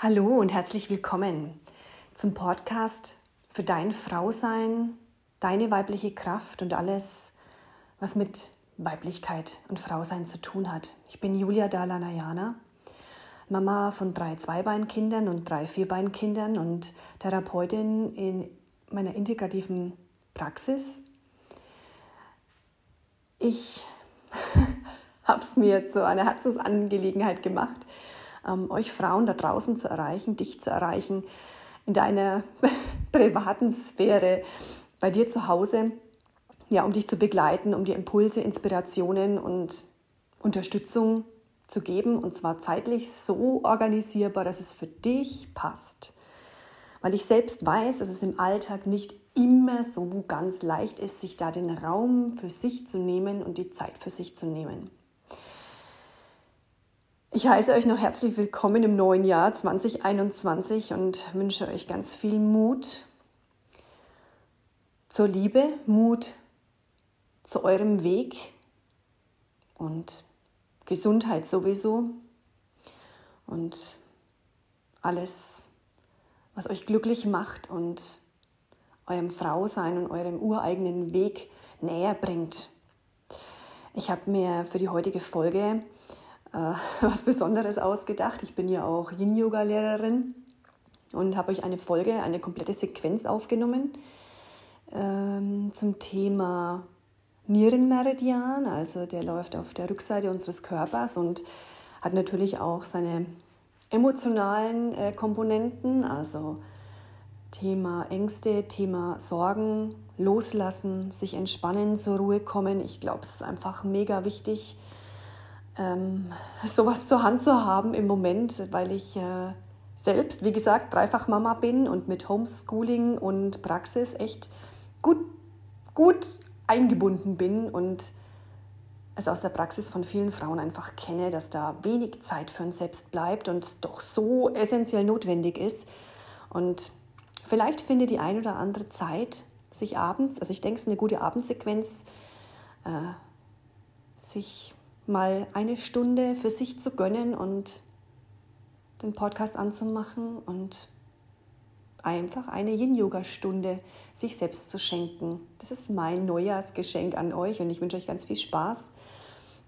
Hallo und herzlich willkommen zum Podcast für dein Frausein, deine weibliche Kraft und alles, was mit Weiblichkeit und Frausein zu tun hat. Ich bin Julia Dalanayana, Mama von drei Zweibeinkindern und drei Vierbeinkindern und Therapeutin in meiner integrativen Praxis. Ich habe es mir zu einer Herzensangelegenheit gemacht, ähm, euch Frauen da draußen zu erreichen, dich zu erreichen, in deiner privaten Sphäre, bei dir zu Hause, ja, um dich zu begleiten, um dir Impulse, Inspirationen und Unterstützung zu geben und zwar zeitlich so organisierbar, dass es für dich passt. Weil ich selbst weiß, dass es im Alltag nicht immer so ganz leicht ist, sich da den Raum für sich zu nehmen und die Zeit für sich zu nehmen. Ich heiße euch noch herzlich willkommen im neuen Jahr 2021 und wünsche euch ganz viel Mut zur Liebe, Mut zu eurem Weg und Gesundheit sowieso und alles, was euch glücklich macht und eurem Frausein und eurem ureigenen Weg näher bringt. Ich habe mir für die heutige Folge äh, was Besonderes ausgedacht. Ich bin ja auch Yin-Yoga-Lehrerin und habe euch eine Folge, eine komplette Sequenz aufgenommen ähm, zum Thema Nierenmeridian. Also der läuft auf der Rückseite unseres Körpers und hat natürlich auch seine emotionalen äh, Komponenten, also Thema Ängste, Thema Sorgen, loslassen, sich entspannen, zur Ruhe kommen. Ich glaube, es ist einfach mega wichtig, ähm, sowas zur Hand zu haben im Moment, weil ich äh, selbst, wie gesagt, dreifach Mama bin und mit Homeschooling und Praxis echt gut, gut eingebunden bin und es aus der Praxis von vielen Frauen einfach kenne, dass da wenig Zeit für uns selbst bleibt und es doch so essentiell notwendig ist. Und vielleicht findet die ein oder andere Zeit, sich abends, also ich denke, es ist eine gute Abendsequenz, äh, sich mal eine Stunde für sich zu gönnen und den Podcast anzumachen und einfach eine Yin-Yoga-Stunde sich selbst zu schenken. Das ist mein Neujahrsgeschenk an euch und ich wünsche euch ganz viel Spaß.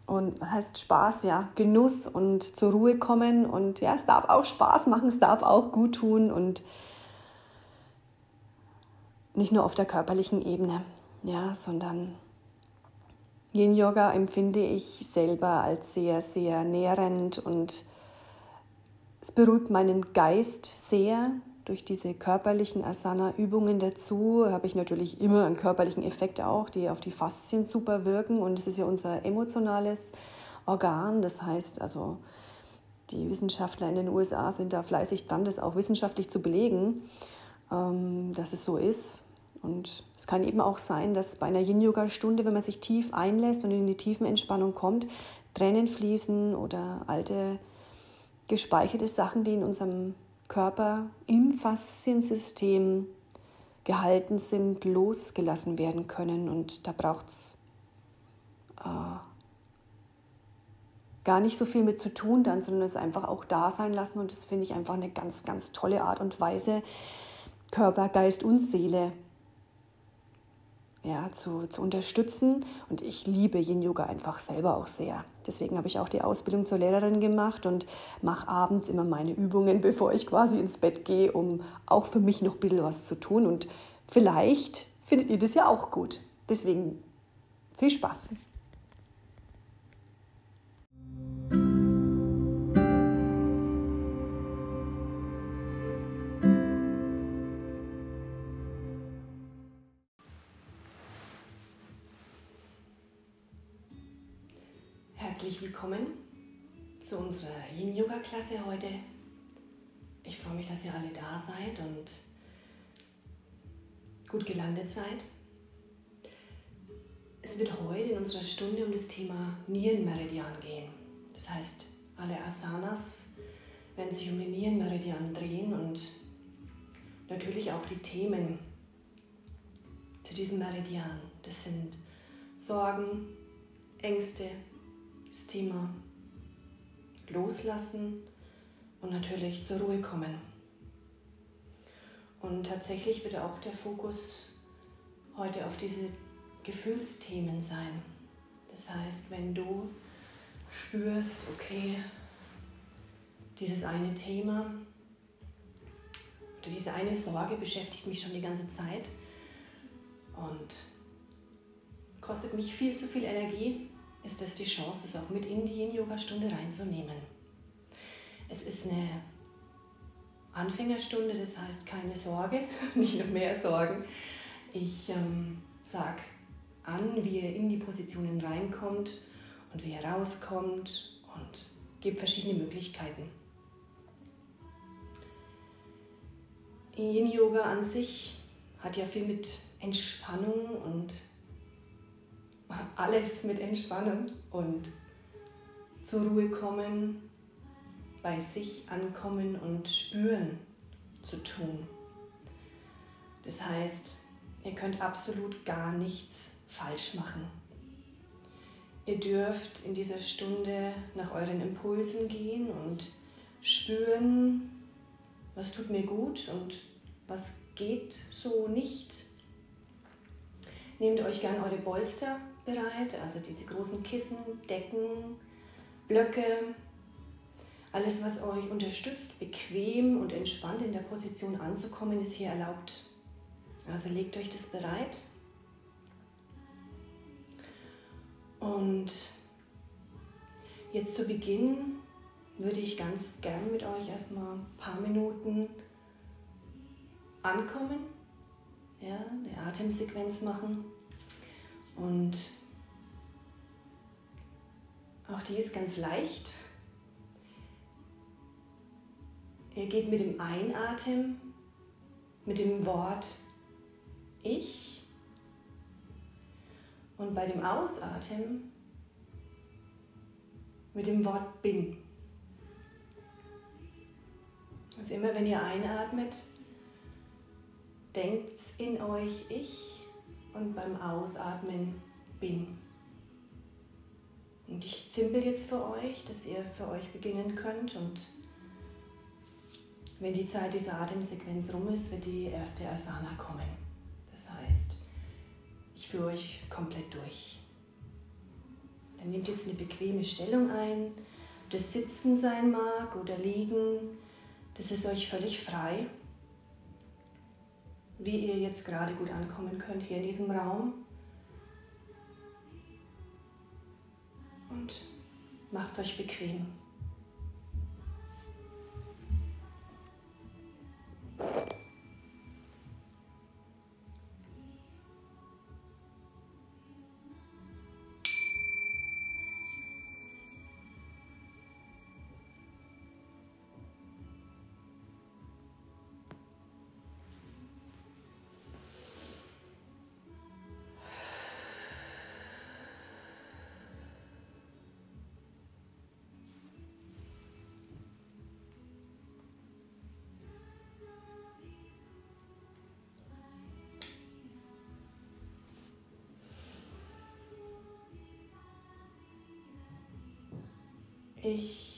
Und was heißt Spaß? Ja, Genuss und zur Ruhe kommen. Und ja, es darf auch Spaß machen, es darf auch gut tun und nicht nur auf der körperlichen Ebene, ja, sondern Yin Yoga empfinde ich selber als sehr, sehr nährend und es beruhigt meinen Geist sehr. Durch diese körperlichen Asana-Übungen dazu habe ich natürlich immer einen körperlichen Effekt auch, die auf die Faszien super wirken und es ist ja unser emotionales Organ. Das heißt also, die Wissenschaftler in den USA sind da fleißig dran, das auch wissenschaftlich zu belegen, ähm, dass es so ist. Und es kann eben auch sein, dass bei einer Yin-Yoga-Stunde, wenn man sich tief einlässt und in die tiefen Entspannung kommt, Tränen fließen oder alte gespeicherte Sachen, die in unserem Körper im Fasziensystem gehalten sind, losgelassen werden können. Und da braucht es äh, gar nicht so viel mit zu tun dann, sondern es einfach auch da sein lassen. Und das finde ich einfach eine ganz, ganz tolle Art und Weise, Körper, Geist und Seele ja, zu, zu unterstützen. Und ich liebe Yin Yoga einfach selber auch sehr. Deswegen habe ich auch die Ausbildung zur Lehrerin gemacht und mache abends immer meine Übungen, bevor ich quasi ins Bett gehe, um auch für mich noch ein bisschen was zu tun. Und vielleicht findet ihr das ja auch gut. Deswegen viel Spaß. Willkommen zu unserer Yin-Yoga-Klasse heute. Ich freue mich, dass ihr alle da seid und gut gelandet seid. Es wird heute in unserer Stunde um das Thema Nierenmeridian gehen. Das heißt, alle Asanas werden sich um den Nierenmeridian drehen und natürlich auch die Themen zu diesem Meridian. Das sind Sorgen, Ängste, das Thema Loslassen und natürlich zur Ruhe kommen. Und tatsächlich wird auch der Fokus heute auf diese Gefühlsthemen sein. Das heißt, wenn du spürst, okay, dieses eine Thema oder diese eine Sorge beschäftigt mich schon die ganze Zeit und kostet mich viel zu viel Energie, ist das die Chance, es auch mit in die Yin-Yoga-Stunde reinzunehmen. Es ist eine Anfängerstunde, das heißt keine Sorge, nicht noch mehr Sorgen. Ich ähm, sage an, wie ihr in die Positionen reinkommt und wie ihr rauskommt und gebe verschiedene Möglichkeiten. Yin-Yoga an sich hat ja viel mit Entspannung und alles mit Entspannung und zur Ruhe kommen, bei sich ankommen und spüren zu tun. Das heißt, ihr könnt absolut gar nichts falsch machen. Ihr dürft in dieser Stunde nach euren Impulsen gehen und spüren, was tut mir gut und was geht so nicht. Nehmt euch gern eure Bolster bereit, also diese großen Kissen, Decken, Blöcke, alles, was euch unterstützt, bequem und entspannt in der Position anzukommen, ist hier erlaubt. Also legt euch das bereit. Und jetzt zu Beginn würde ich ganz gern mit euch erstmal ein paar Minuten ankommen, ja, eine Atemsequenz machen und auch die ist ganz leicht. Ihr geht mit dem Einatmen, mit dem Wort Ich und bei dem Ausatmen mit dem Wort Bin. Also immer wenn ihr einatmet, denkt in euch Ich und beim Ausatmen Bin. Und ich zimpel jetzt für euch, dass ihr für euch beginnen könnt und wenn die Zeit dieser Atemsequenz rum ist, wird die erste Asana kommen. Das heißt, ich führe euch komplett durch. Dann nehmt jetzt eine bequeme Stellung ein, ob das Sitzen sein mag oder Liegen, das ist euch völlig frei, wie ihr jetzt gerade gut ankommen könnt hier in diesem Raum. Macht es euch bequem. Ich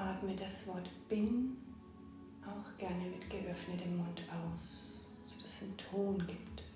atme das Wort bin auch gerne mit geöffnetem Mund aus, sodass es einen Ton gibt.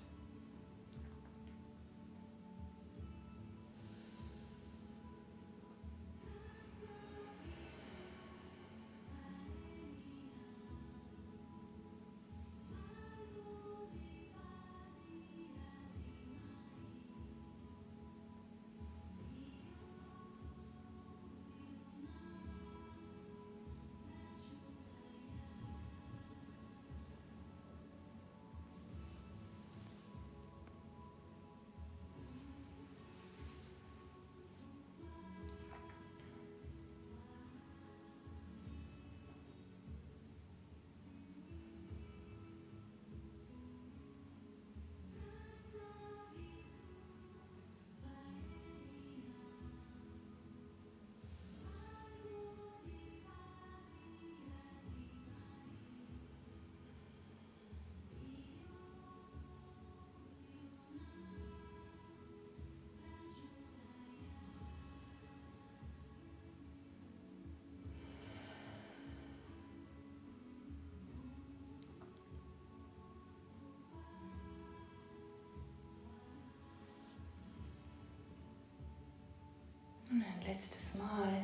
Und ein letztes Mal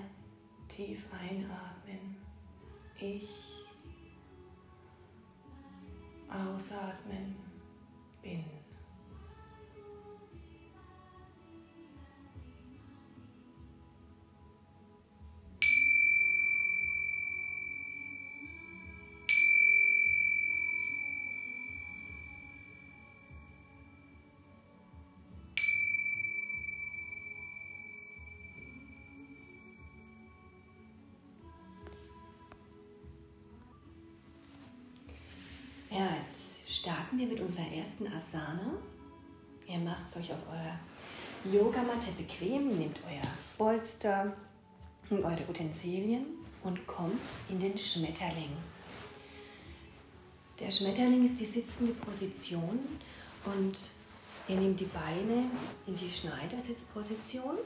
tief einatmen. Ich ausatmen starten wir mit unserer ersten Asana. Ihr macht es euch auf eurer Yogamatte bequem, nehmt euer Bolster und eure Utensilien und kommt in den Schmetterling. Der Schmetterling ist die sitzende Position und ihr nehmt die Beine in die Schneidersitzposition.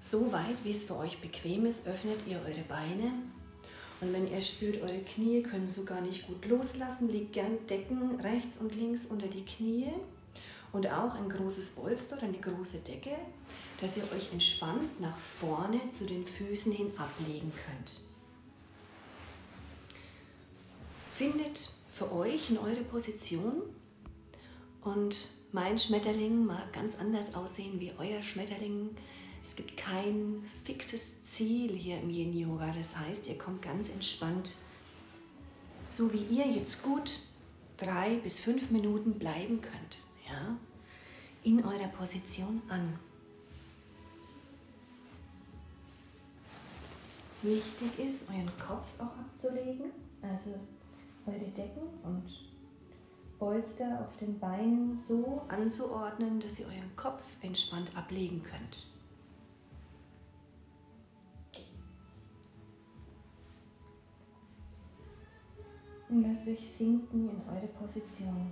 So weit, wie es für euch bequem ist, öffnet ihr eure Beine und wenn ihr spürt, eure Knie können sogar nicht gut loslassen, legt gern Decken rechts und links unter die Knie und auch ein großes Bolster oder eine große Decke, dass ihr euch entspannt nach vorne zu den Füßen hin ablegen könnt. Findet für euch in eure Position und mein Schmetterling mag ganz anders aussehen wie euer Schmetterling. Es gibt kein fixes Ziel hier im Yin Yoga. Das heißt, ihr kommt ganz entspannt, so wie ihr jetzt gut drei bis fünf Minuten bleiben könnt, ja, in eurer Position an. Wichtig ist, euren Kopf auch abzulegen, also eure Decken und Polster auf den Beinen so anzuordnen, dass ihr euren Kopf entspannt ablegen könnt. Und lasst euch sinken in eure Position.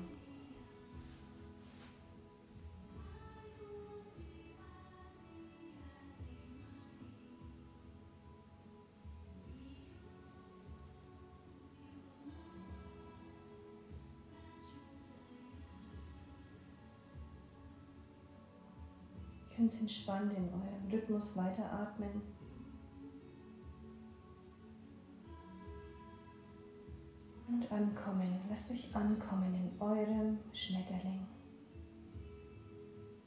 Könnt entspannt in eurem Rhythmus weiteratmen. Und ankommen. Lasst euch ankommen in eurem Schmetterling.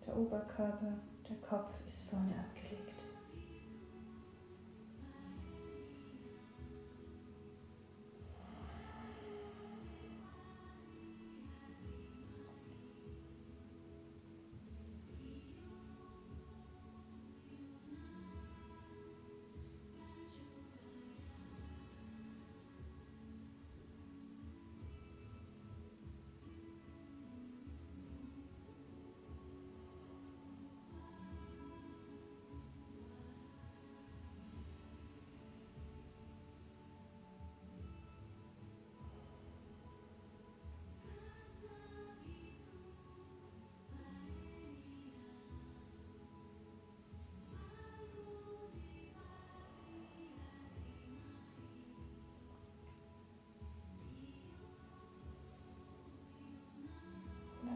Der Oberkörper, der Kopf ist vorne abgelegt.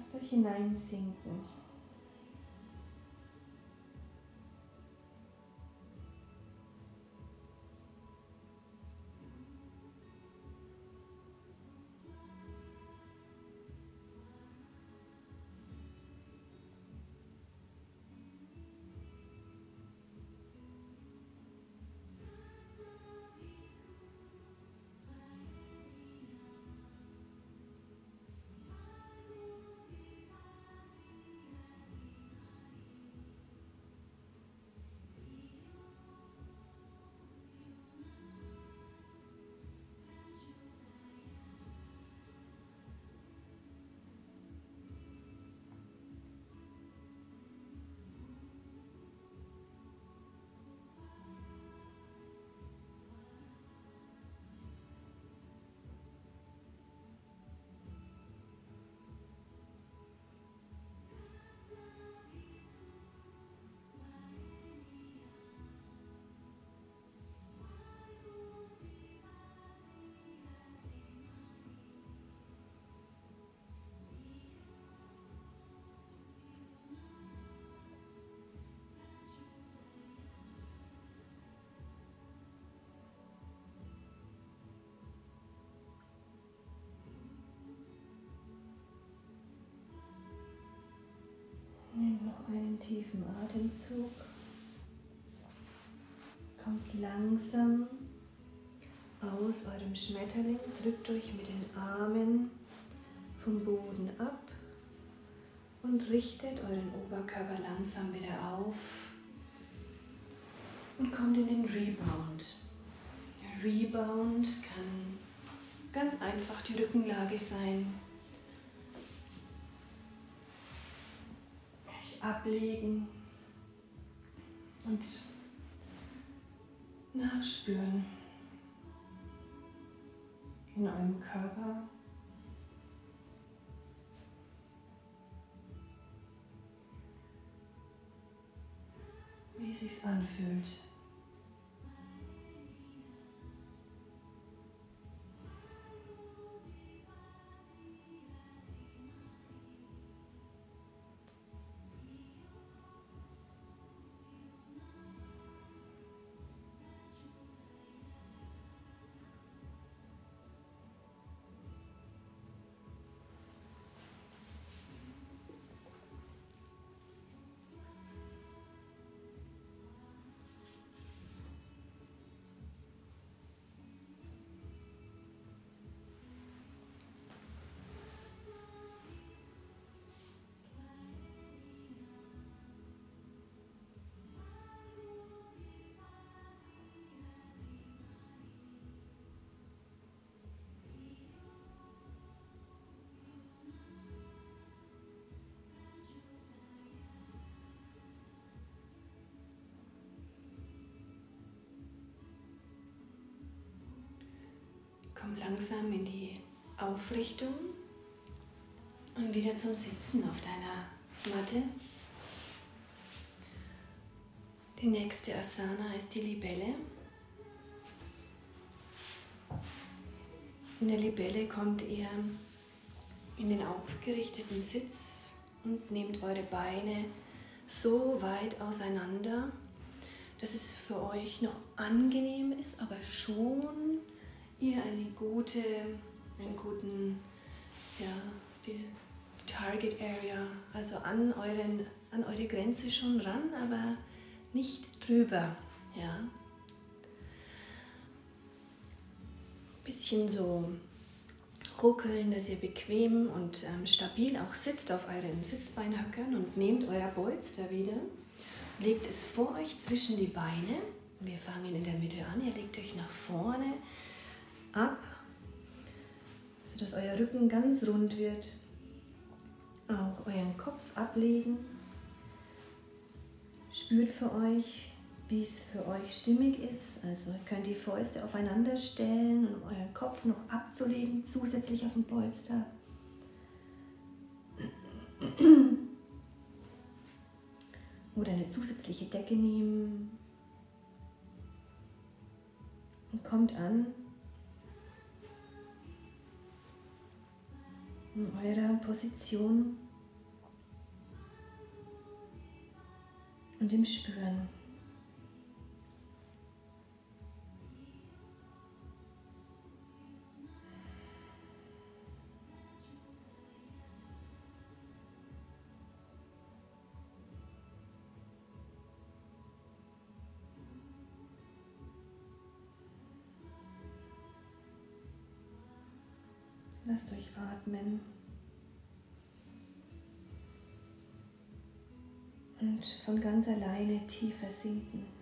Lasst euch hineinsinken. Noch einen tiefen Atemzug. Kommt langsam aus eurem Schmetterling, drückt euch mit den Armen vom Boden ab und richtet euren Oberkörper langsam wieder auf und kommt in den Rebound. Der Rebound kann ganz einfach die Rückenlage sein. Ablegen und nachspüren in eurem Körper. Wie es sich anfühlt. Komm langsam in die Aufrichtung und wieder zum Sitzen auf deiner Matte. Die nächste Asana ist die Libelle. In der Libelle kommt ihr in den aufgerichteten Sitz und nehmt eure Beine so weit auseinander, dass es für euch noch angenehm ist, aber schon ihr eine gute, einen guten, ja, die, Target Area, also an, euren, an eure Grenze schon ran, aber nicht drüber, ja. Bisschen so ruckeln, dass ihr bequem und ähm, stabil auch sitzt auf euren Sitzbeinhöckern und nehmt euer Bolster wieder, legt es vor euch zwischen die Beine. Wir fangen in der Mitte an, ihr legt euch nach vorne, ab, sodass euer Rücken ganz rund wird. Auch euren Kopf ablegen. Spürt für euch, wie es für euch stimmig ist. Also ihr könnt die Fäuste aufeinander stellen, um euren Kopf noch abzulegen, zusätzlich auf dem Polster. Oder eine zusätzliche Decke nehmen. Und kommt an in eurer Position und im Spüren. Lasst euch atmen. Und von ganz alleine tiefer sinken.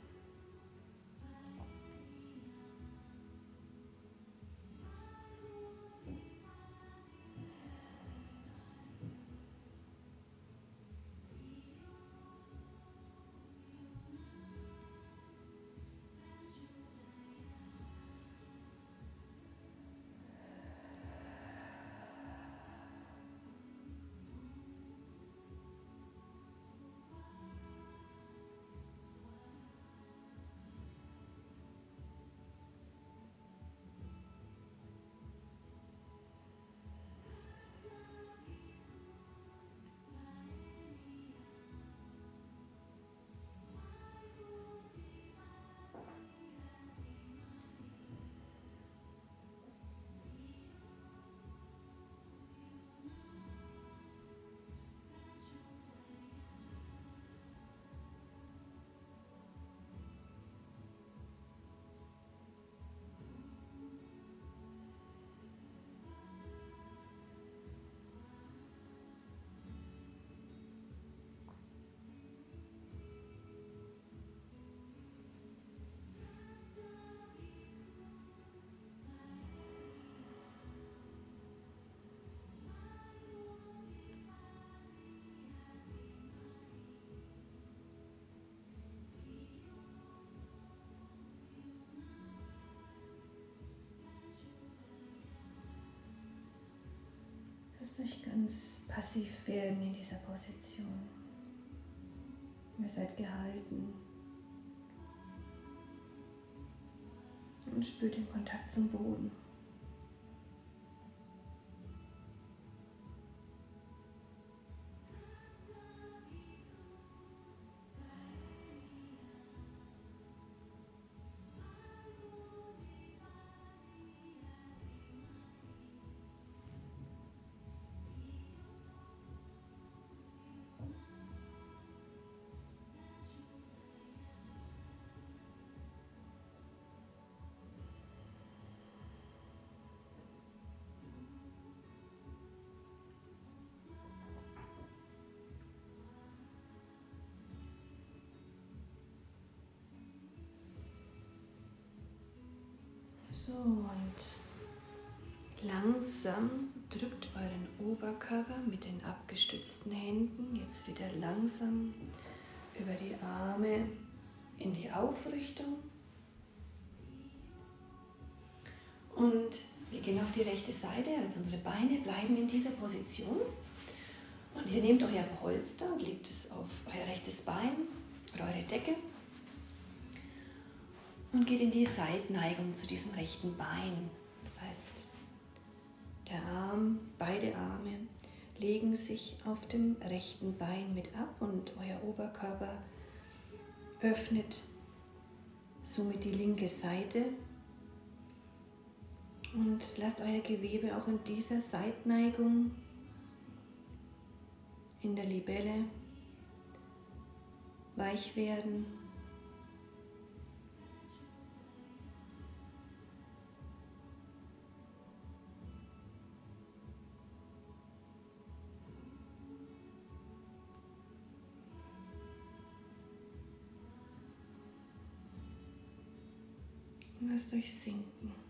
Lasst euch ganz passiv werden in dieser Position. Ihr seid gehalten. Und spürt den Kontakt zum Boden. So, und langsam drückt euren Oberkörper mit den abgestützten Händen jetzt wieder langsam über die Arme in die Aufrichtung. Und wir gehen auf die rechte Seite, also unsere Beine bleiben in dieser Position. Und ihr nehmt euer Polster und legt es auf euer rechtes Bein oder eure Decke und geht in die Seitneigung zu diesem rechten Bein. Das heißt, der Arm, beide Arme legen sich auf dem rechten Bein mit ab und euer Oberkörper öffnet somit die linke Seite und lasst euer Gewebe auch in dieser Seitneigung in der Libelle weich werden Gastou 5.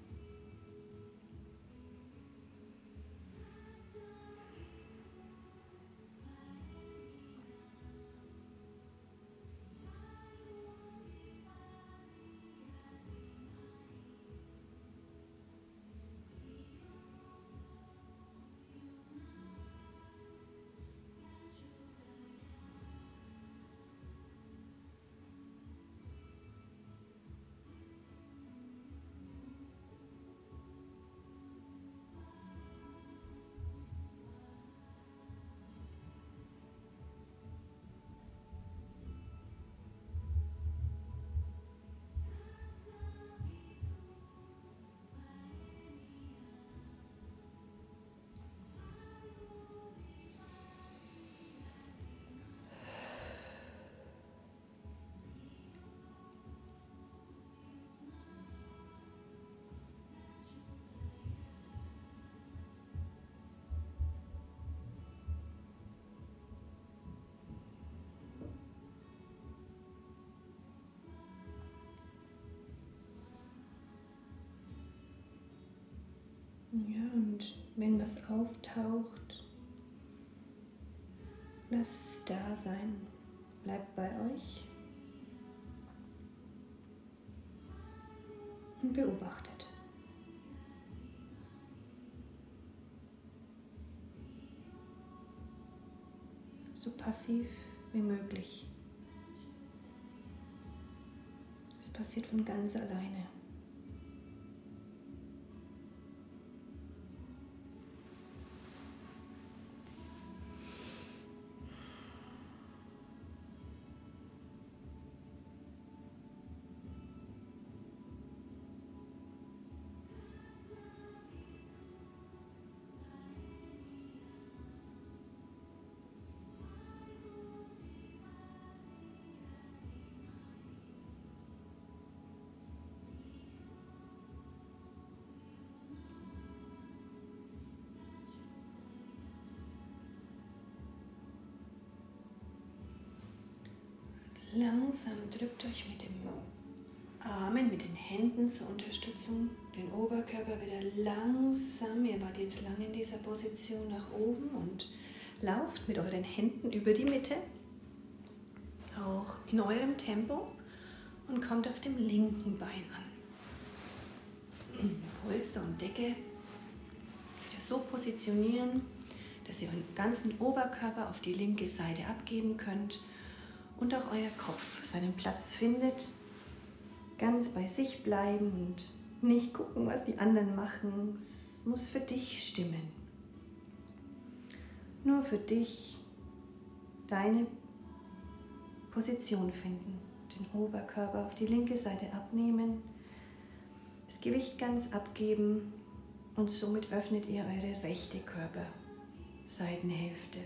Ja, und wenn was auftaucht, lasst es da sein. Bleibt bei euch und beobachtet. So passiv wie möglich. Es passiert von ganz alleine. Langsam drückt euch mit den Armen, mit den Händen zur Unterstützung den Oberkörper wieder langsam. Ihr wart jetzt lange in dieser Position nach oben und lauft mit euren Händen über die Mitte, auch in eurem Tempo und kommt auf dem linken Bein an. Polster und Decke wieder so positionieren, dass ihr euren ganzen Oberkörper auf die linke Seite abgeben könnt und auch euer Kopf seinen Platz findet. Ganz bei sich bleiben und nicht gucken, was die anderen machen. Es muss für dich stimmen. Nur für dich deine Position finden. Den Oberkörper auf die linke Seite abnehmen, das Gewicht ganz abgeben und somit öffnet ihr eure rechte Körperseitenhälfte.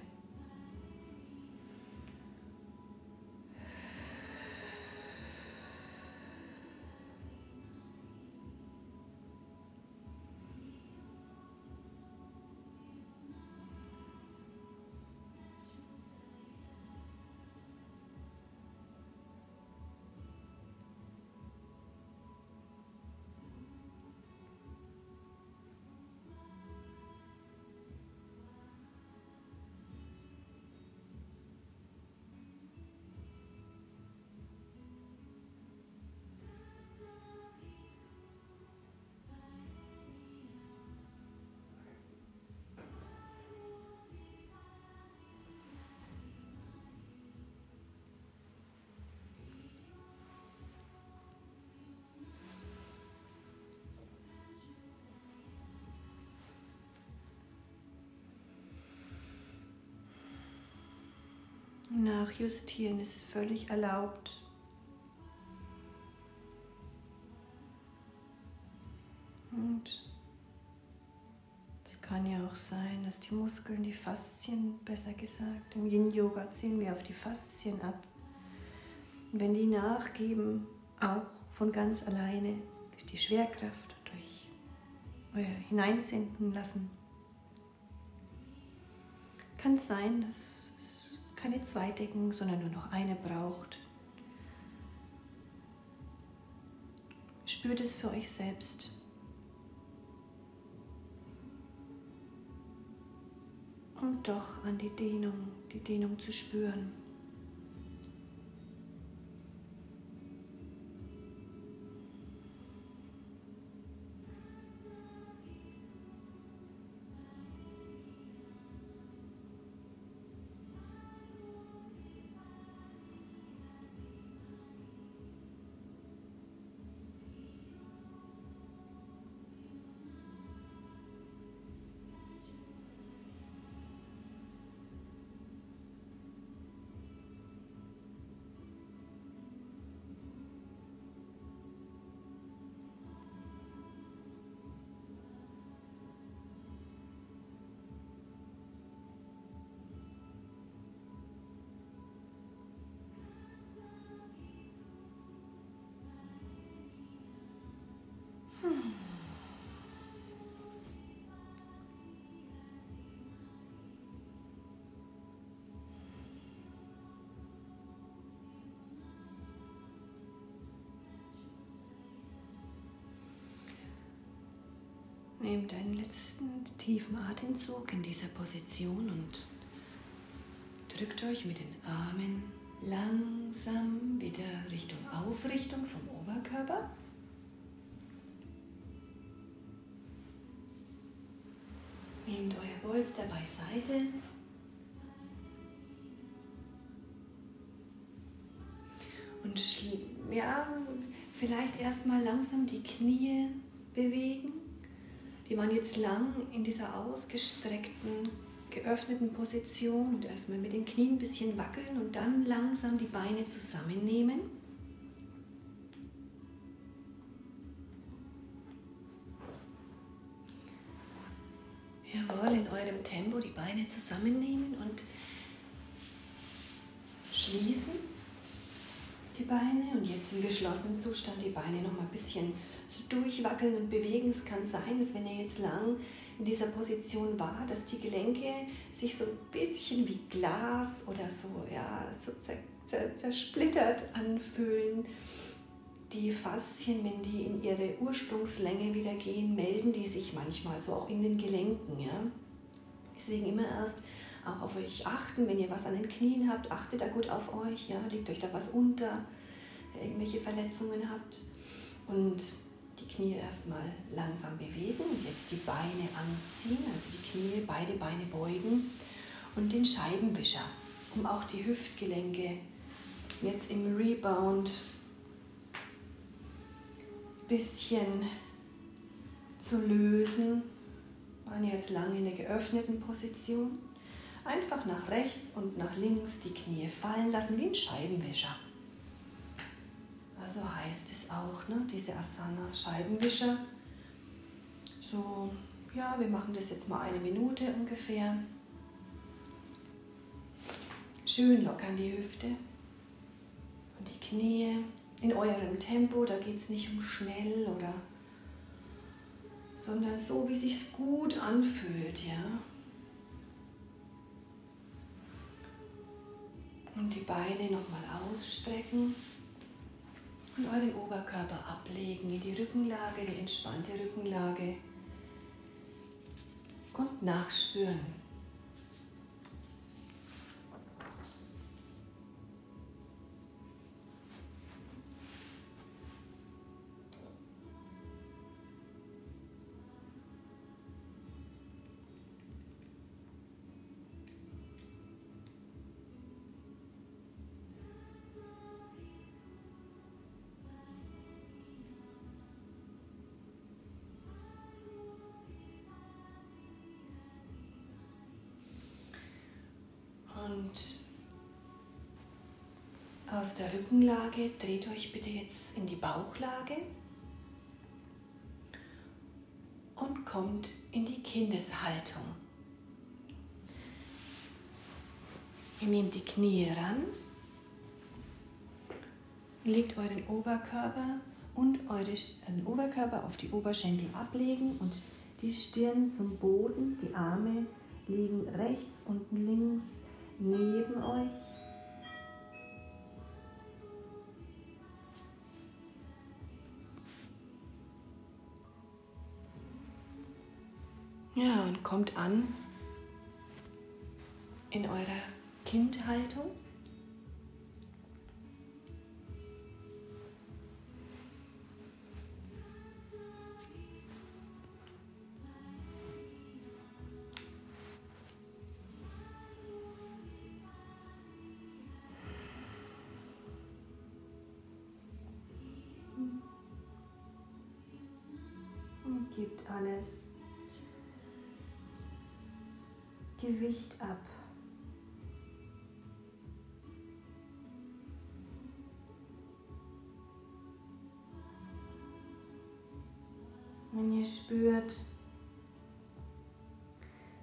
Nachjustieren ist völlig erlaubt. Und es kann ja auch sein, dass die Muskeln, die Faszien, besser gesagt, im Yin-Yoga ziehen wir auf die Faszien ab. Und wenn die nachgeben, auch von ganz alleine, durch die Schwerkraft, durch euer Hineinsinken lassen, kann es sein, dass keine zwei Decken, sondern nur noch eine braucht. Spürt es für euch selbst. Und doch an die Dehnung, die Dehnung zu spüren. Nehmt einen letzten tiefen Atemzug in dieser Position und drückt euch mit den Armen langsam wieder Richtung Aufrichtung vom Oberkörper. Nehmt euer Polster beiseite. Und ja, vielleicht erstmal langsam die Knie bewegen. Die waren jetzt lang in dieser ausgestreckten, geöffneten Position und erstmal mit den Knien ein bisschen wackeln und dann langsam die Beine zusammennehmen. Jawohl, in eurem Tempo die Beine zusammennehmen und schließen die Beine und jetzt im geschlossenen Zustand die Beine noch mal ein bisschen so durchwackeln und bewegen. Es kann sein, dass wenn ihr jetzt lang in dieser Position war, dass die Gelenke sich so ein bisschen wie Glas oder so, ja, so zersplittert anfühlen. Die Faszien, wenn die in ihre Ursprungslänge wieder gehen, melden die sich manchmal so auch in den Gelenken. Ja? Deswegen immer erst auch auf euch achten, wenn ihr was an den Knien habt, achtet da gut auf euch, ja? legt euch da was unter, irgendwelche Verletzungen habt. Und Knie erstmal langsam bewegen und jetzt die Beine anziehen, also die Knie, beide Beine beugen und den Scheibenwischer, um auch die Hüftgelenke jetzt im Rebound bisschen zu lösen. Waren jetzt lange in der geöffneten Position. Einfach nach rechts und nach links die Knie fallen lassen wie ein Scheibenwischer. Also heißt es auch, ne, diese Asana Scheibenwischer. So, ja, wir machen das jetzt mal eine Minute ungefähr. Schön lockern die Hüfte und die Knie in eurem Tempo. Da geht es nicht um schnell oder, sondern so, wie sich's gut anfühlt, ja. Und die Beine nochmal ausstrecken und euren Oberkörper ablegen in die Rückenlage, die entspannte Rückenlage und nachspüren. Und aus der Rückenlage dreht euch bitte jetzt in die Bauchlage und kommt in die Kindeshaltung. Ihr nehmt die Knie ran, legt euren Oberkörper und euren Oberkörper auf die Oberschenkel ablegen und die Stirn zum Boden, die Arme liegen rechts und links neben euch. Ja, und kommt an in eurer Kindhaltung. Alles Gewicht ab. Wenn ihr spürt,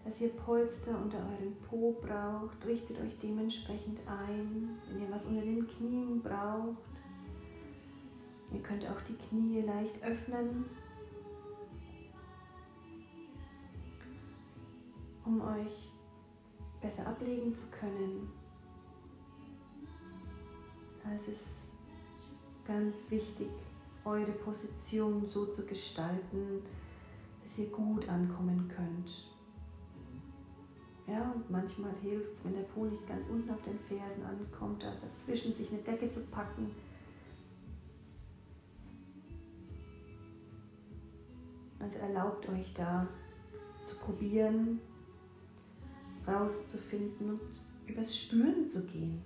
dass ihr Polster unter eurem Po braucht, richtet euch dementsprechend ein. Wenn ihr was unter den Knien braucht, ihr könnt auch die Knie leicht öffnen um euch besser ablegen zu können. Also es ist ganz wichtig, eure Position so zu gestalten, dass ihr gut ankommen könnt. Ja, und manchmal hilft es, wenn der Po nicht ganz unten auf den Fersen ankommt, dazwischen sich eine Decke zu packen. Also erlaubt euch da zu probieren, rauszufinden und übers Spüren zu gehen.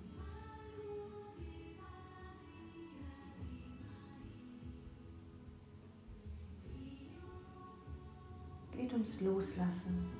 Geht ums Loslassen.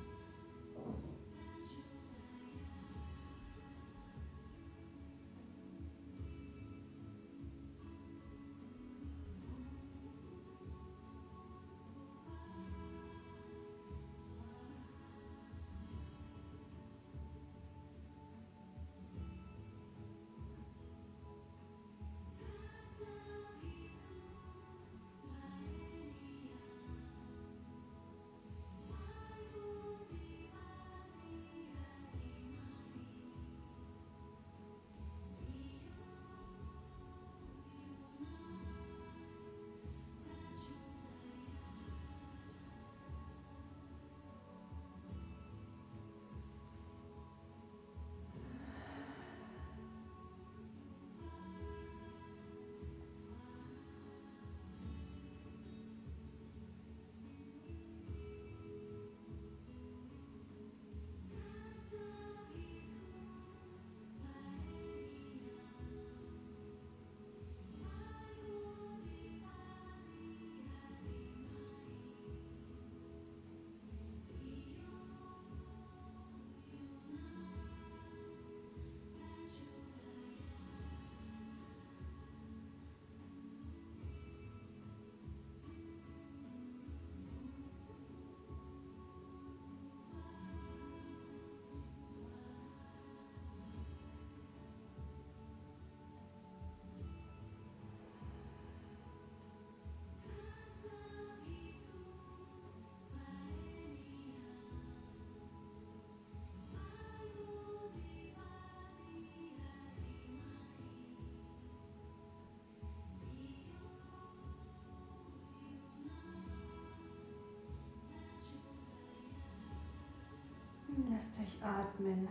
Lasst euch atmen.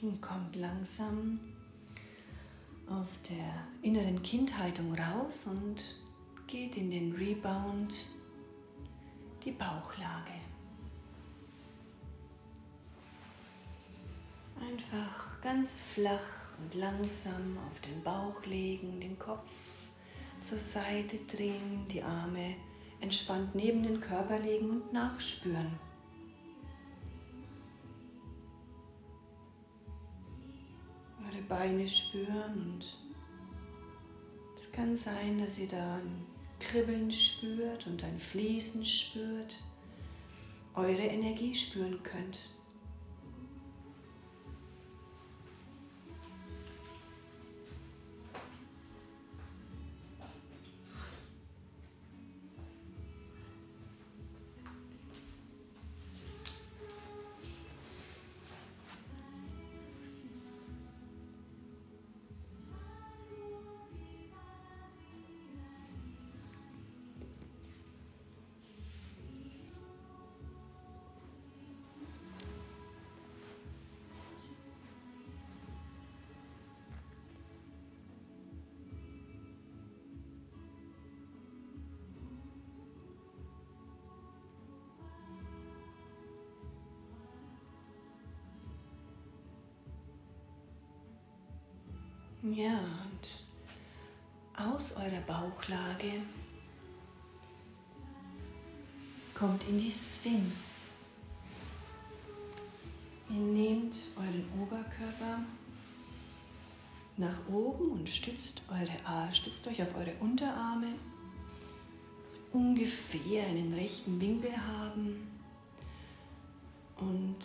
Und kommt langsam aus der inneren Kindhaltung raus und geht in den Rebound, die Bauchlage. Einfach ganz flach und langsam auf den Bauch legen, den Kopf zur Seite drehen, die Arme entspannt neben den Körper legen und nachspüren. Beine spüren und es kann sein, dass ihr da ein Kribbeln spürt und ein Fließen spürt, eure Energie spüren könnt. Ja, und aus eurer Bauchlage kommt in die Sphinx. Ihr nehmt euren Oberkörper nach oben und stützt, eure, stützt euch auf eure Unterarme, ungefähr einen rechten Winkel haben und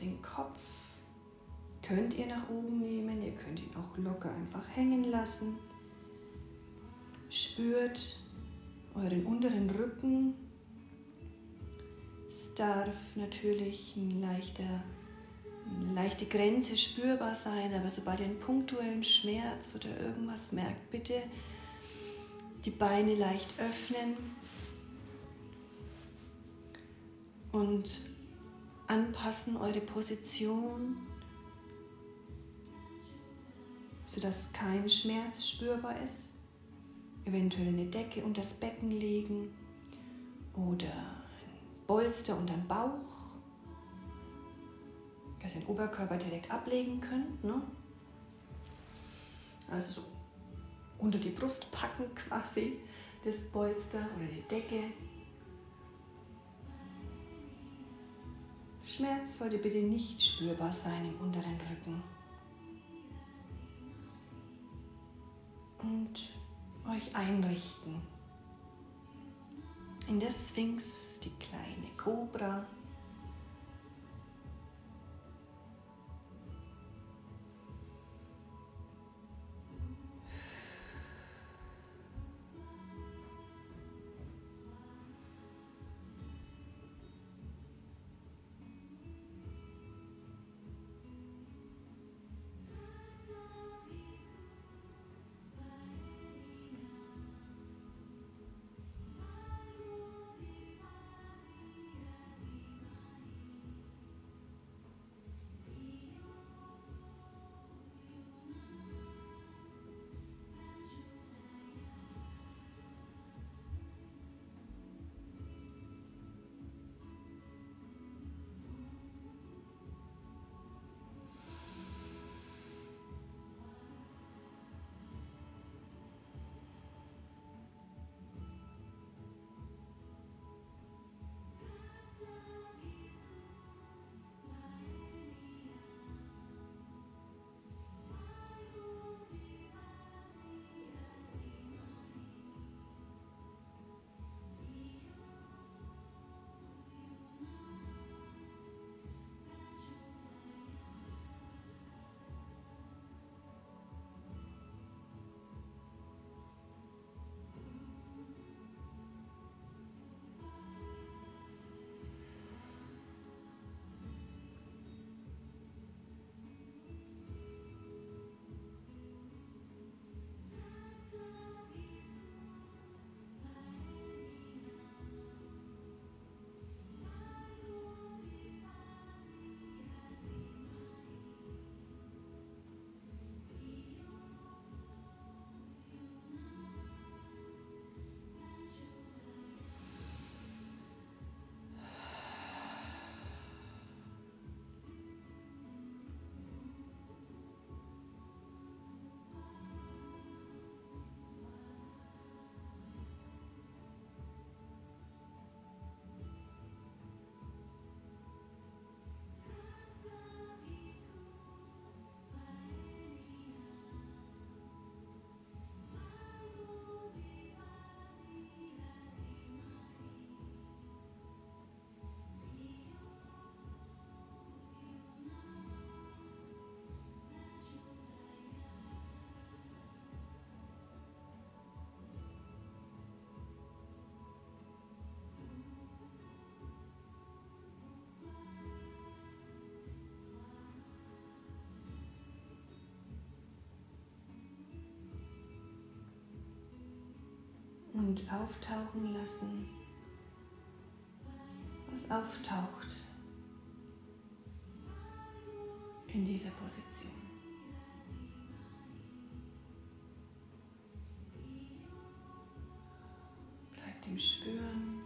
den Kopf könnt ihr nach oben nehmen, ihr könnt ihn auch locker einfach hängen lassen. Spürt euren unteren Rücken. Es darf natürlich ein leichter, eine leichte Grenze spürbar sein, aber sobald ihr einen punktuellen Schmerz oder irgendwas merkt, bitte die Beine leicht öffnen und anpassen eure Position sodass kein Schmerz spürbar ist. Eventuell eine Decke unter das Becken legen oder ein Bolster unter den Bauch, dass ihr den Oberkörper direkt ablegen könnt. Ne? Also so unter die Brust packen quasi das Bolster oder die Decke. Schmerz sollte bitte nicht spürbar sein im unteren Rücken. Und euch einrichten. In der Sphinx die kleine Kobra und auftauchen lassen, was auftaucht in dieser Position. Bleibt im Spüren.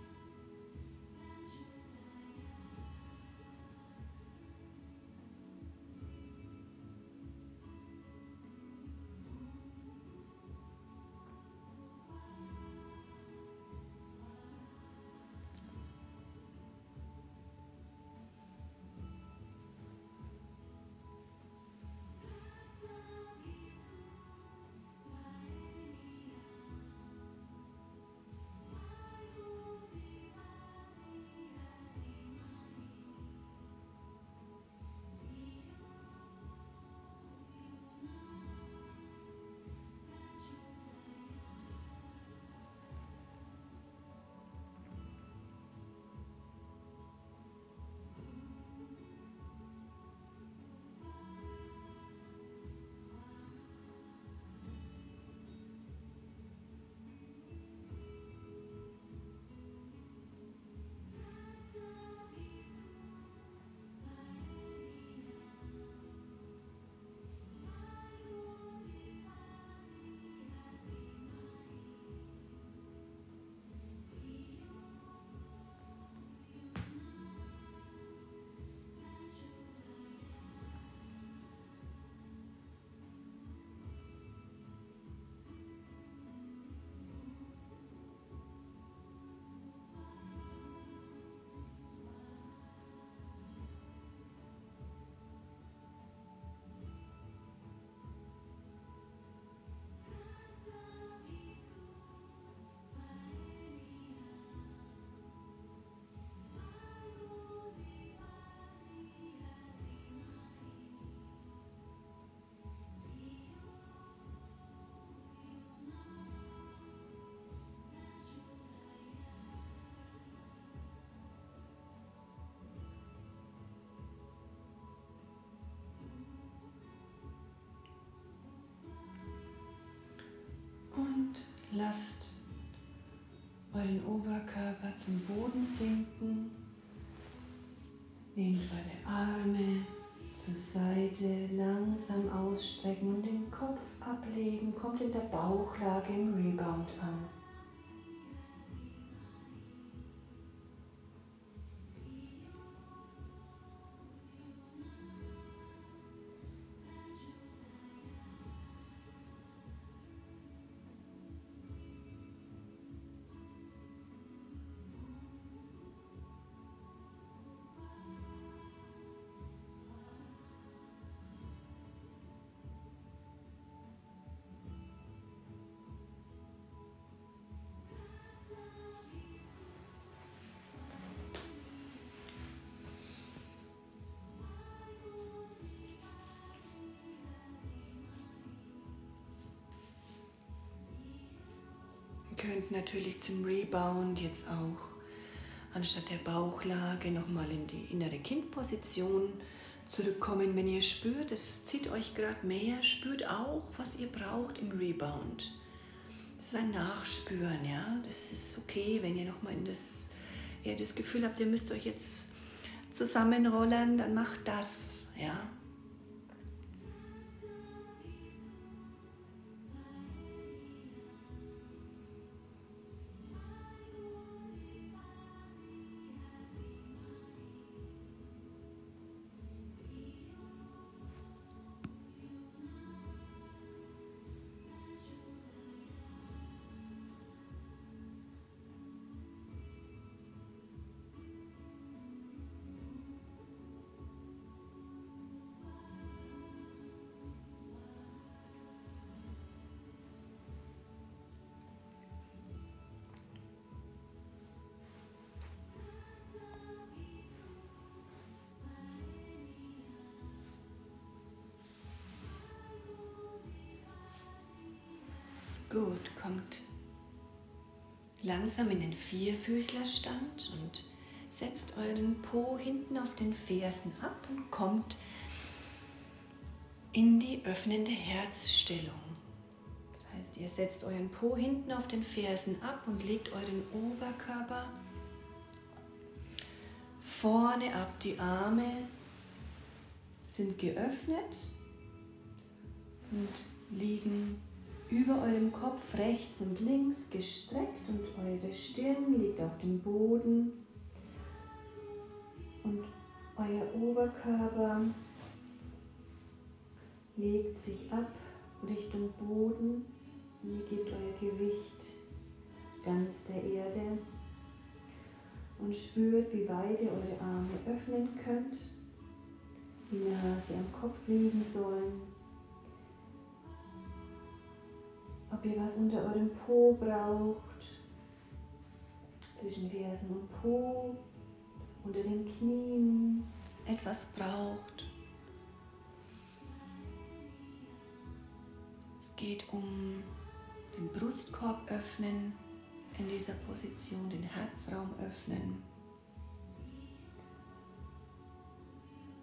Lasst euren Oberkörper zum Boden sinken. Nehmt eure Arme zur Seite, langsam ausstrecken und den Kopf ablegen. Kommt in der Bauchlage im Rebound an. Könnt natürlich zum Rebound jetzt auch anstatt der Bauchlage nochmal in die innere Kindposition zurückkommen. Wenn ihr spürt, es zieht euch gerade mehr, spürt auch, was ihr braucht im Rebound. Das ist ein Nachspüren, ja. Das ist okay, wenn ihr nochmal in das, ihr das Gefühl habt, ihr müsst euch jetzt zusammenrollen, dann macht das, ja. Langsam in den Vierfüßlerstand und setzt euren Po hinten auf den Fersen ab und kommt in die öffnende Herzstellung. Das heißt, ihr setzt euren Po hinten auf den Fersen ab und legt euren Oberkörper vorne ab. Die Arme sind geöffnet und liegen über eurem Kopf rechts und links gestreckt und eure Stirn liegt auf dem Boden und euer Oberkörper legt sich ab Richtung Boden. Hier gebt euer Gewicht ganz der Erde und spürt, wie weit ihr eure Arme öffnen könnt, wie nah sie am Kopf liegen sollen. Ob ihr was unter eurem Po braucht, zwischen Fersen und Po, unter den Knien etwas braucht. geht um den Brustkorb öffnen in dieser Position, den Herzraum öffnen.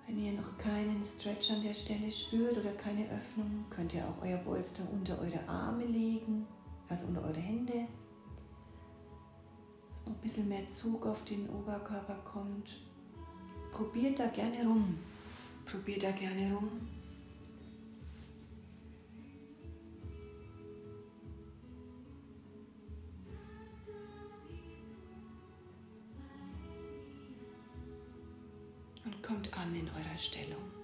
Wenn ihr noch keinen Stretch an der Stelle spürt oder keine Öffnung, könnt ihr auch euer Bolster unter eure Arme legen, also unter eure Hände. Dass noch ein bisschen mehr Zug auf den Oberkörper kommt. Probiert da gerne rum. Probiert da gerne rum. Kommt an in eurer Stellung.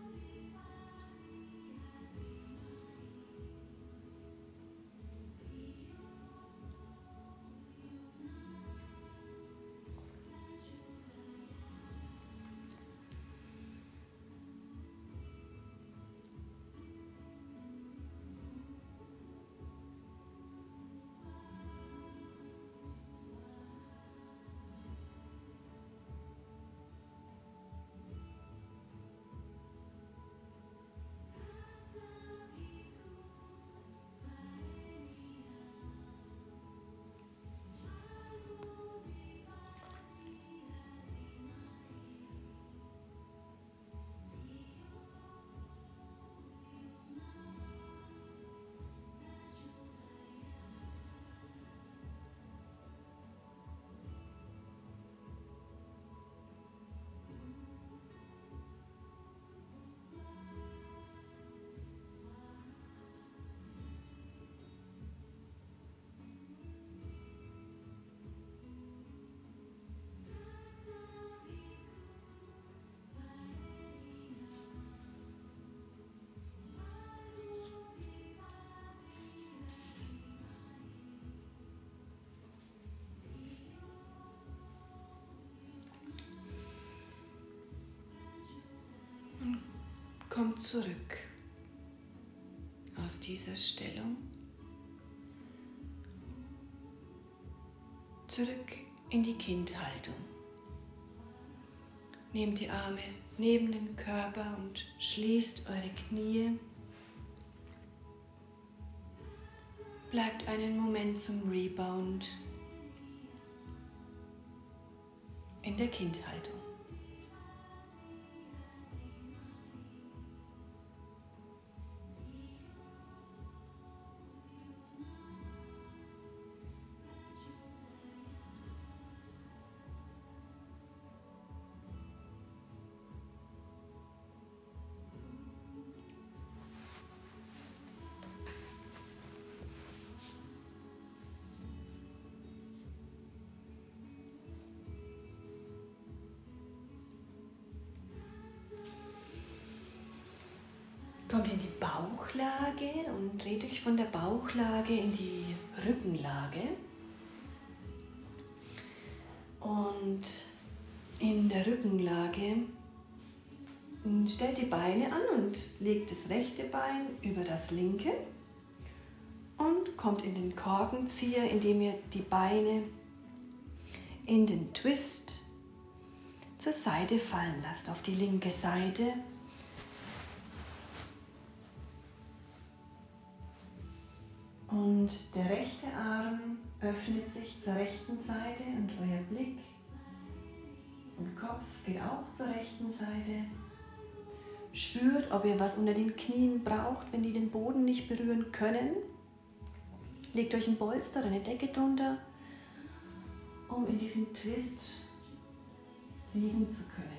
Kommt zurück aus dieser Stellung. Zurück in die Kindhaltung. Nehmt die Arme neben den Körper und schließt eure Knie. Bleibt einen Moment zum Rebound in der Kindhaltung. Und dreht euch von der Bauchlage in die Rückenlage. Und in der Rückenlage stellt die Beine an und legt das rechte Bein über das linke und kommt in den Korkenzieher, indem ihr die Beine in den Twist zur Seite fallen lasst, auf die linke Seite Und der rechte Arm öffnet sich zur rechten Seite und euer Blick und Kopf geht auch zur rechten Seite. Spürt, ob ihr was unter den Knien braucht, wenn die den Boden nicht berühren können. Legt euch ein Bolster oder eine Decke drunter, um in diesem Twist liegen zu können.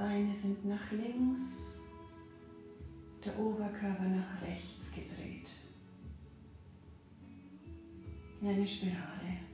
Beine sind nach links, der Oberkörper nach rechts gedreht. In eine Spirale.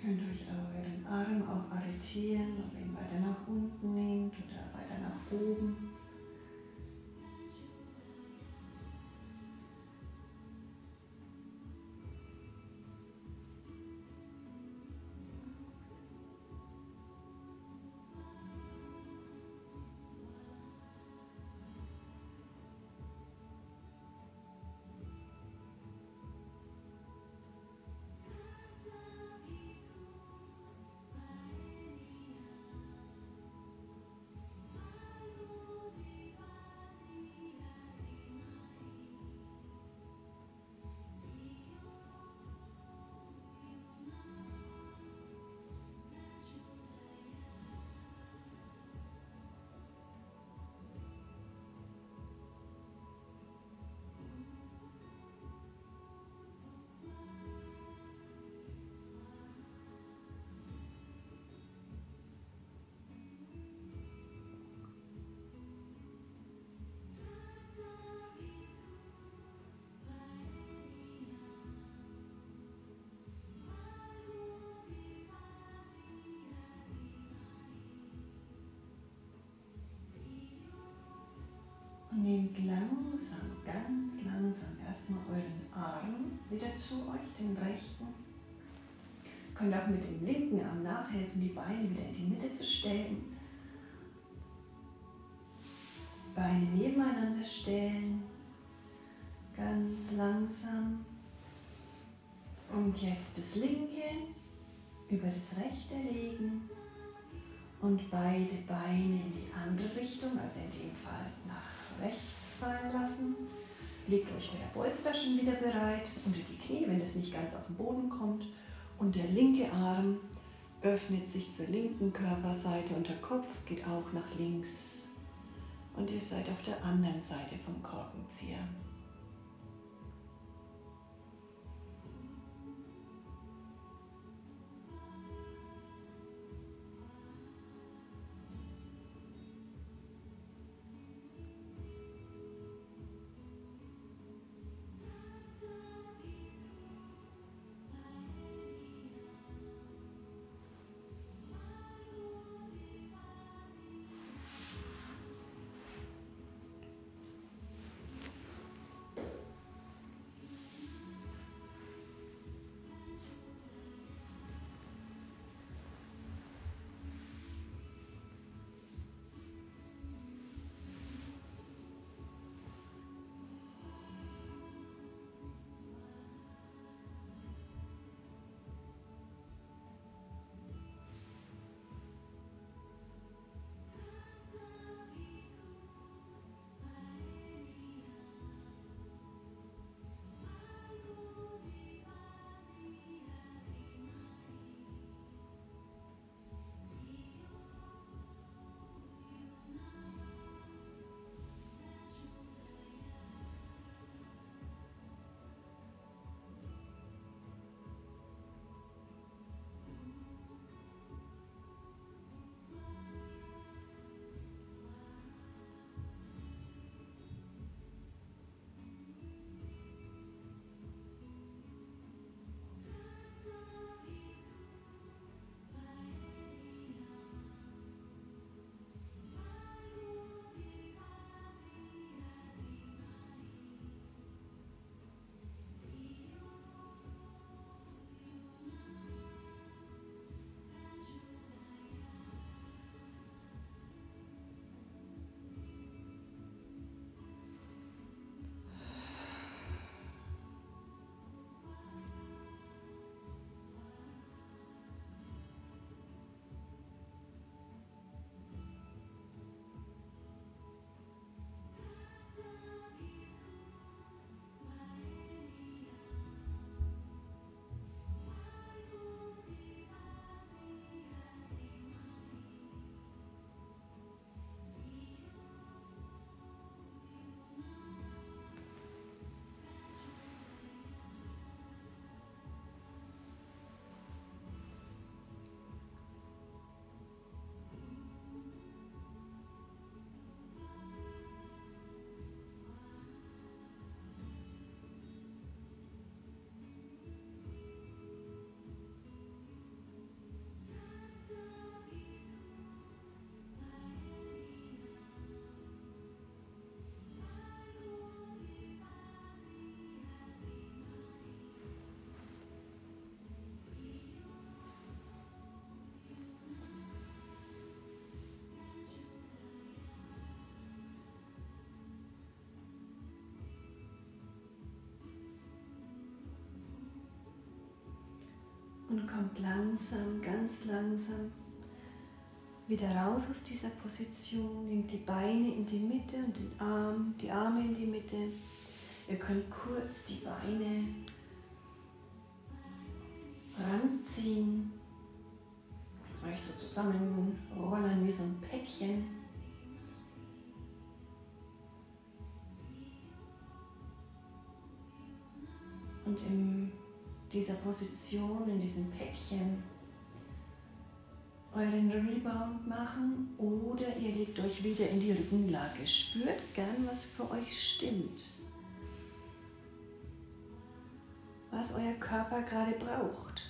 Könnt euch euren Arm auch arretieren, ob ihr ihn weiter nach unten nehmt oder weiter nach oben. Nehmt langsam, ganz langsam erstmal euren Arm wieder zu euch, den rechten. Könnt auch mit dem linken Arm nachhelfen, die Beine wieder in die Mitte zu stellen. Beine nebeneinander stellen. Ganz langsam. Und jetzt das linke über das rechte legen und beide Beine in die andere Richtung, also in dem Fall rechts fallen lassen. Legt euch euer Polster schon wieder bereit unter die Knie, wenn es nicht ganz auf den Boden kommt. Und der linke Arm öffnet sich zur linken Körperseite und der Kopf geht auch nach links. Und ihr seid auf der anderen Seite vom Korkenzieher. Und kommt langsam, ganz langsam wieder raus aus dieser Position. Nehmt die Beine in die Mitte und den Arm, die Arme in die Mitte. Ihr könnt kurz die Beine ranziehen, euch so zusammenrollen wie so ein Päckchen. Und in dieser Position, in diesem Päckchen, euren Rebound machen oder ihr legt euch wieder in die Rückenlage. Spürt gern, was für euch stimmt. Was euer Körper gerade braucht.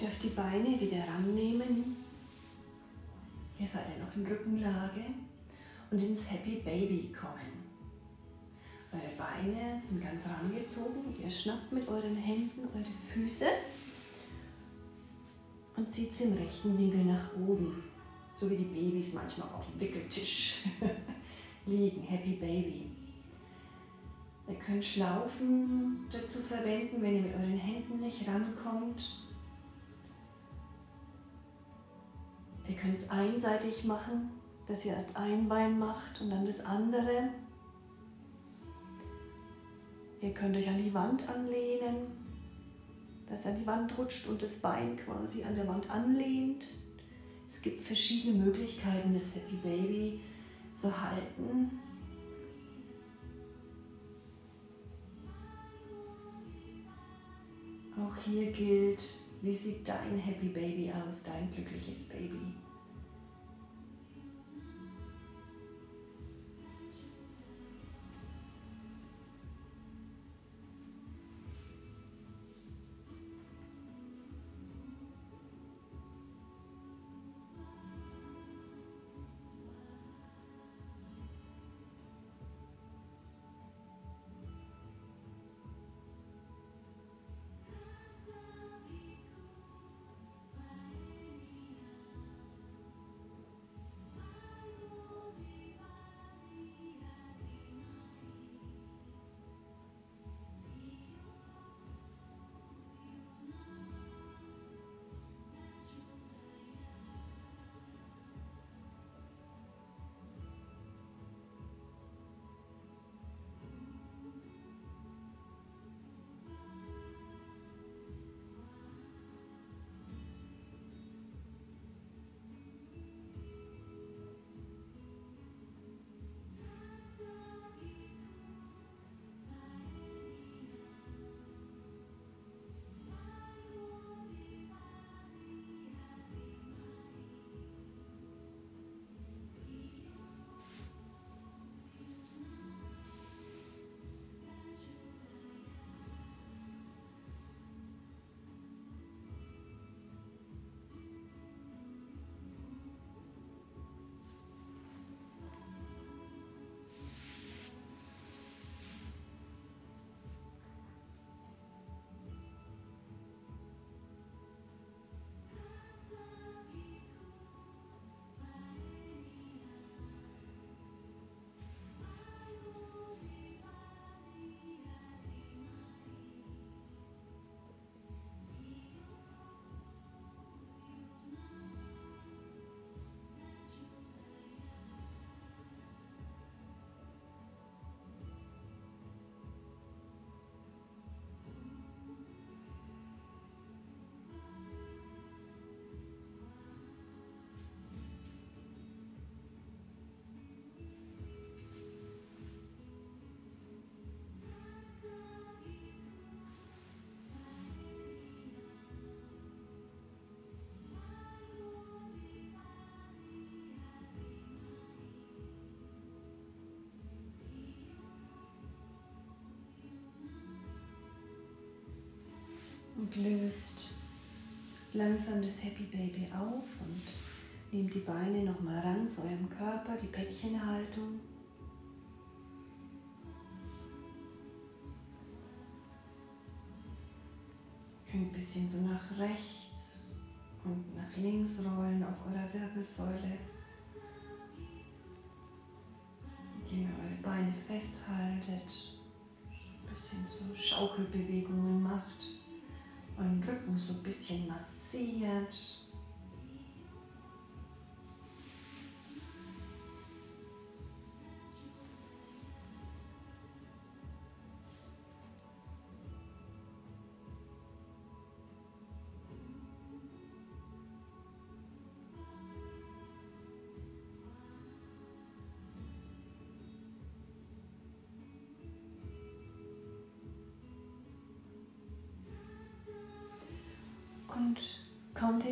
Dürft die Beine wieder rannehmen. Ihr seid ja noch in Rückenlage und ins Happy Baby kommen. Eure Beine sind ganz rangezogen. Ihr schnappt mit euren Händen eure Füße und zieht sie im rechten Winkel nach oben. So wie die Babys manchmal auf dem Wickeltisch liegen. Happy Baby. Ihr könnt Schlaufen dazu verwenden, wenn ihr mit euren Händen nicht rankommt. Ihr könnt es einseitig machen, dass ihr erst ein Bein macht und dann das andere. Ihr könnt euch an die Wand anlehnen, dass ihr an die Wand rutscht und das Bein quasi an der Wand anlehnt. Es gibt verschiedene Möglichkeiten, das Happy Baby zu halten. Auch hier gilt, wie sieht dein Happy Baby aus, dein glückliches Baby? Und löst langsam das Happy Baby auf und nehmt die Beine nochmal ran zu eurem Körper, die Päckchenhaltung. Könnt ein bisschen so nach rechts und nach links rollen auf eurer Wirbelsäule. Indem ihr eure Beine festhaltet, ein bisschen so Schaukelbewegungen macht, euren Rücken so ein bisschen massiert.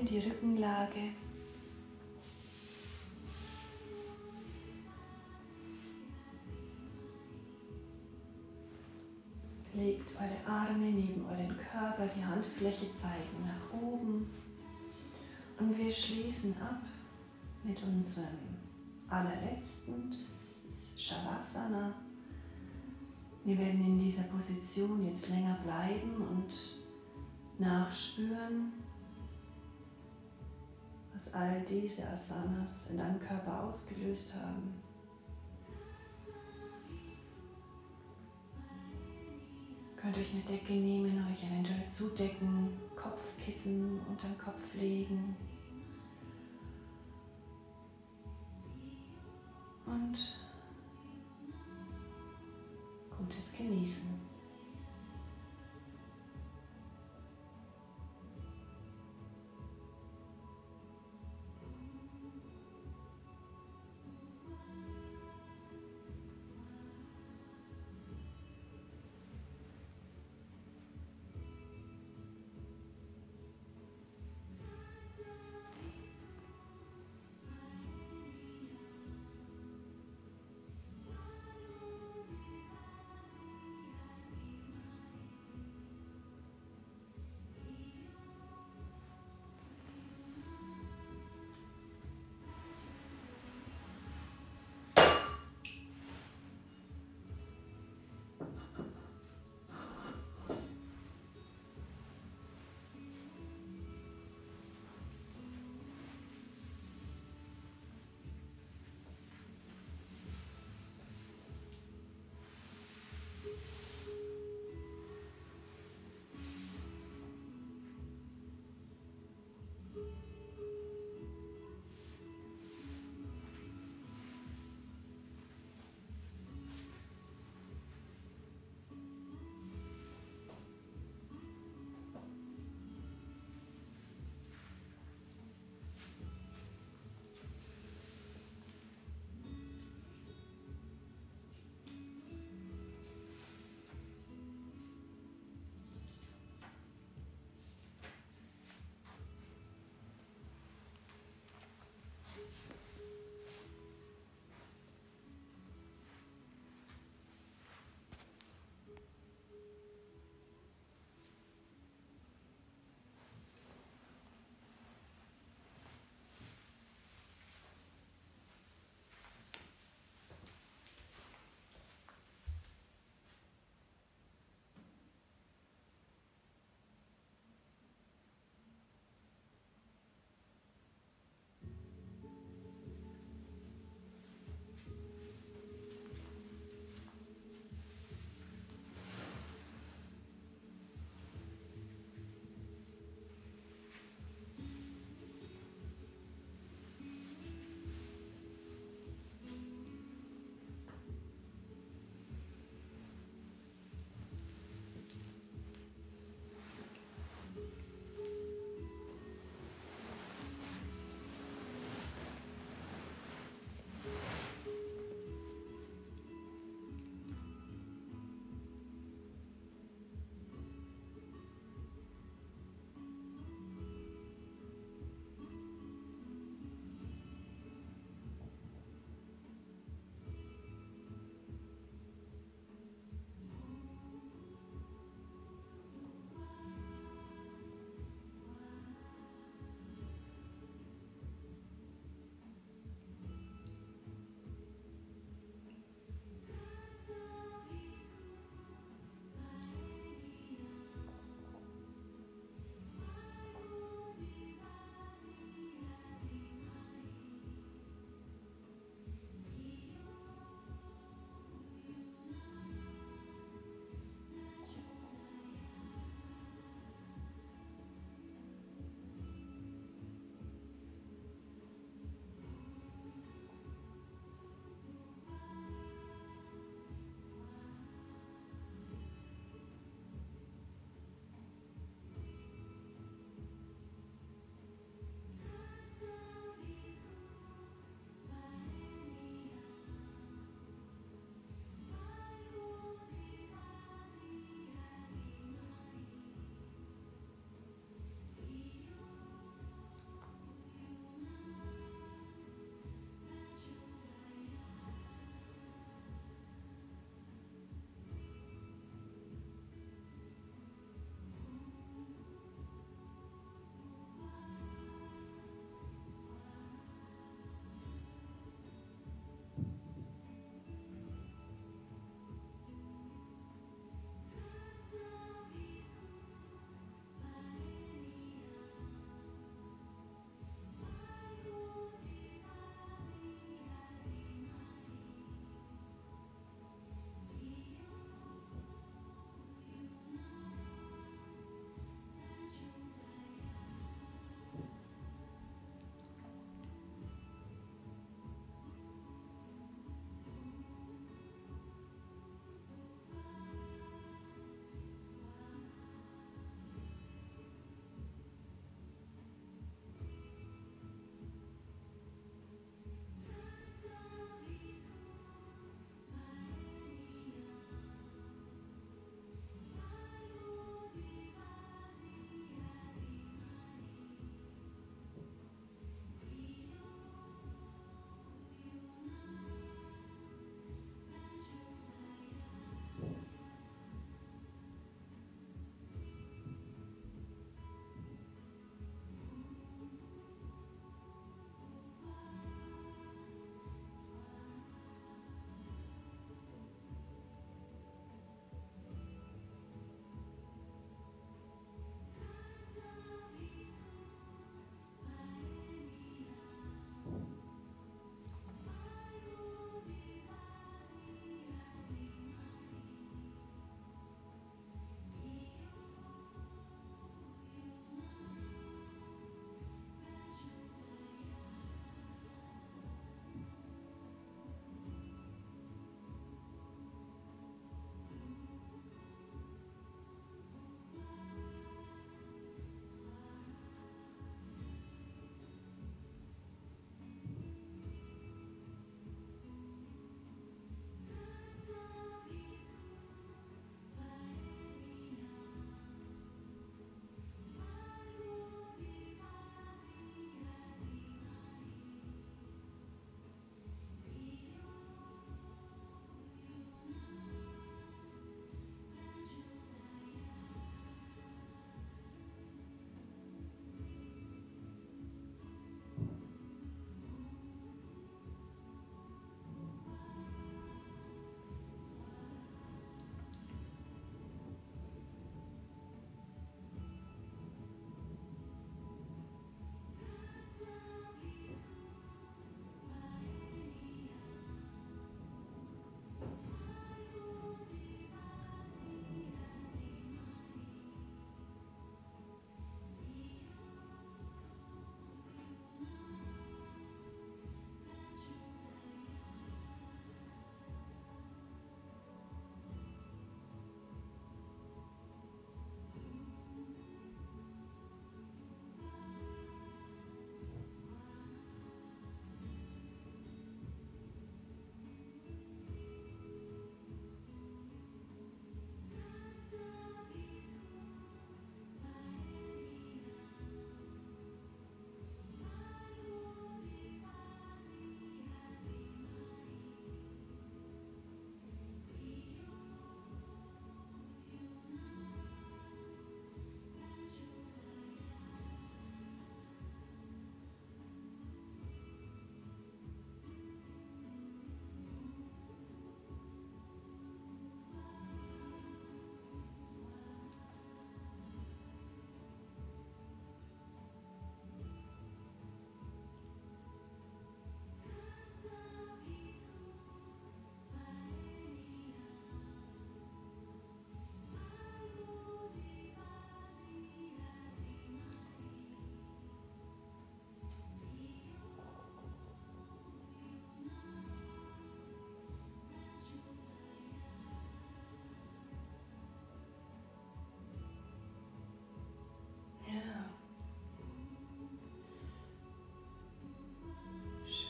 Die Rückenlage. Legt eure Arme neben euren Körper, die Handfläche zeigen nach oben. Und wir schließen ab mit unserem allerletzten, das ist Shavasana. Wir werden in dieser Position jetzt länger bleiben und nachspüren, all diese Asanas in deinem Körper ausgelöst haben. Könnt euch eine Decke nehmen, euch eventuell zudecken, Kopfkissen unter den Kopf legen und Gutes genießen.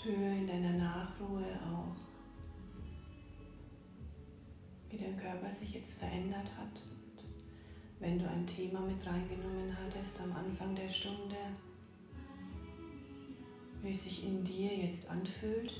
Spüre in deiner Nachruhe auch, wie dein Körper sich jetzt verändert hat. Und wenn du ein Thema mit reingenommen hattest am Anfang der Stunde, wie es sich in dir jetzt anfühlt.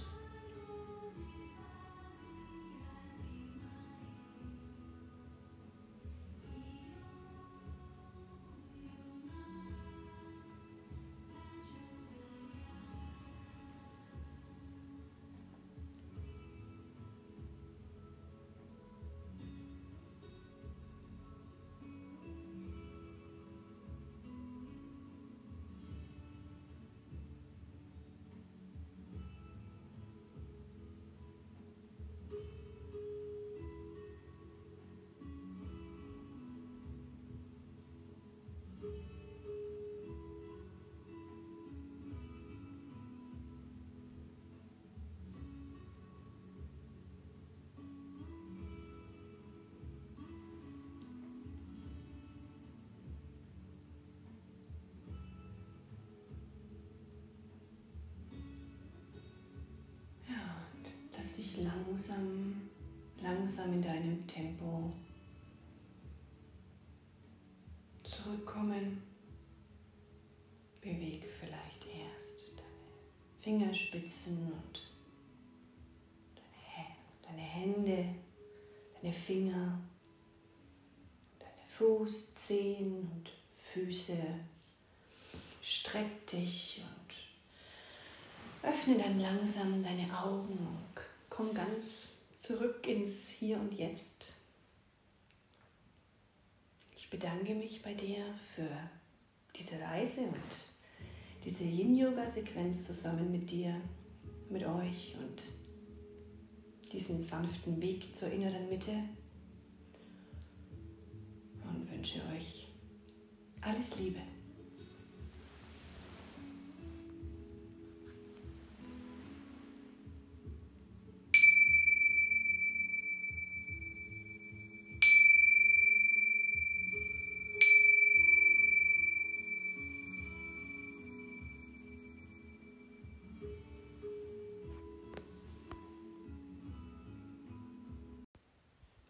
Langsam, langsam in deinem Tempo zurückkommen. Beweg vielleicht erst deine Fingerspitzen und deine, deine Hände, deine Finger, deine Fußzehen und Füße. Streck dich und öffne dann langsam deine Augen Komm ganz zurück ins Hier und Jetzt. Ich bedanke mich bei dir für diese Reise und diese Yin-Yoga-Sequenz zusammen mit dir, mit euch und diesen sanften Weg zur inneren Mitte und wünsche euch alles Liebe.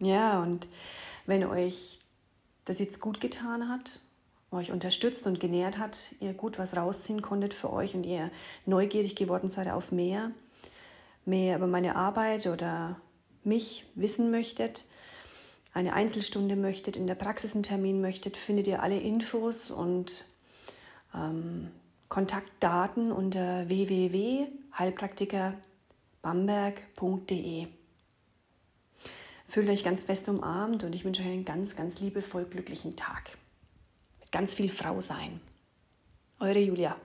Ja, und wenn euch das jetzt gut getan hat, euch unterstützt und genährt hat, ihr gut was rausziehen konntet für euch und ihr neugierig geworden seid auf mehr, mehr über meine Arbeit oder mich wissen möchtet, eine Einzelstunde möchtet, in der Praxis einen Termin möchtet, findet ihr alle Infos und ähm, Kontaktdaten unter www.heilpraktikerbamberg.de. Fühlt euch ganz fest umarmt und ich wünsche euch einen ganz, ganz liebevoll glücklichen Tag. Mit ganz viel Frau sein. Eure Julia.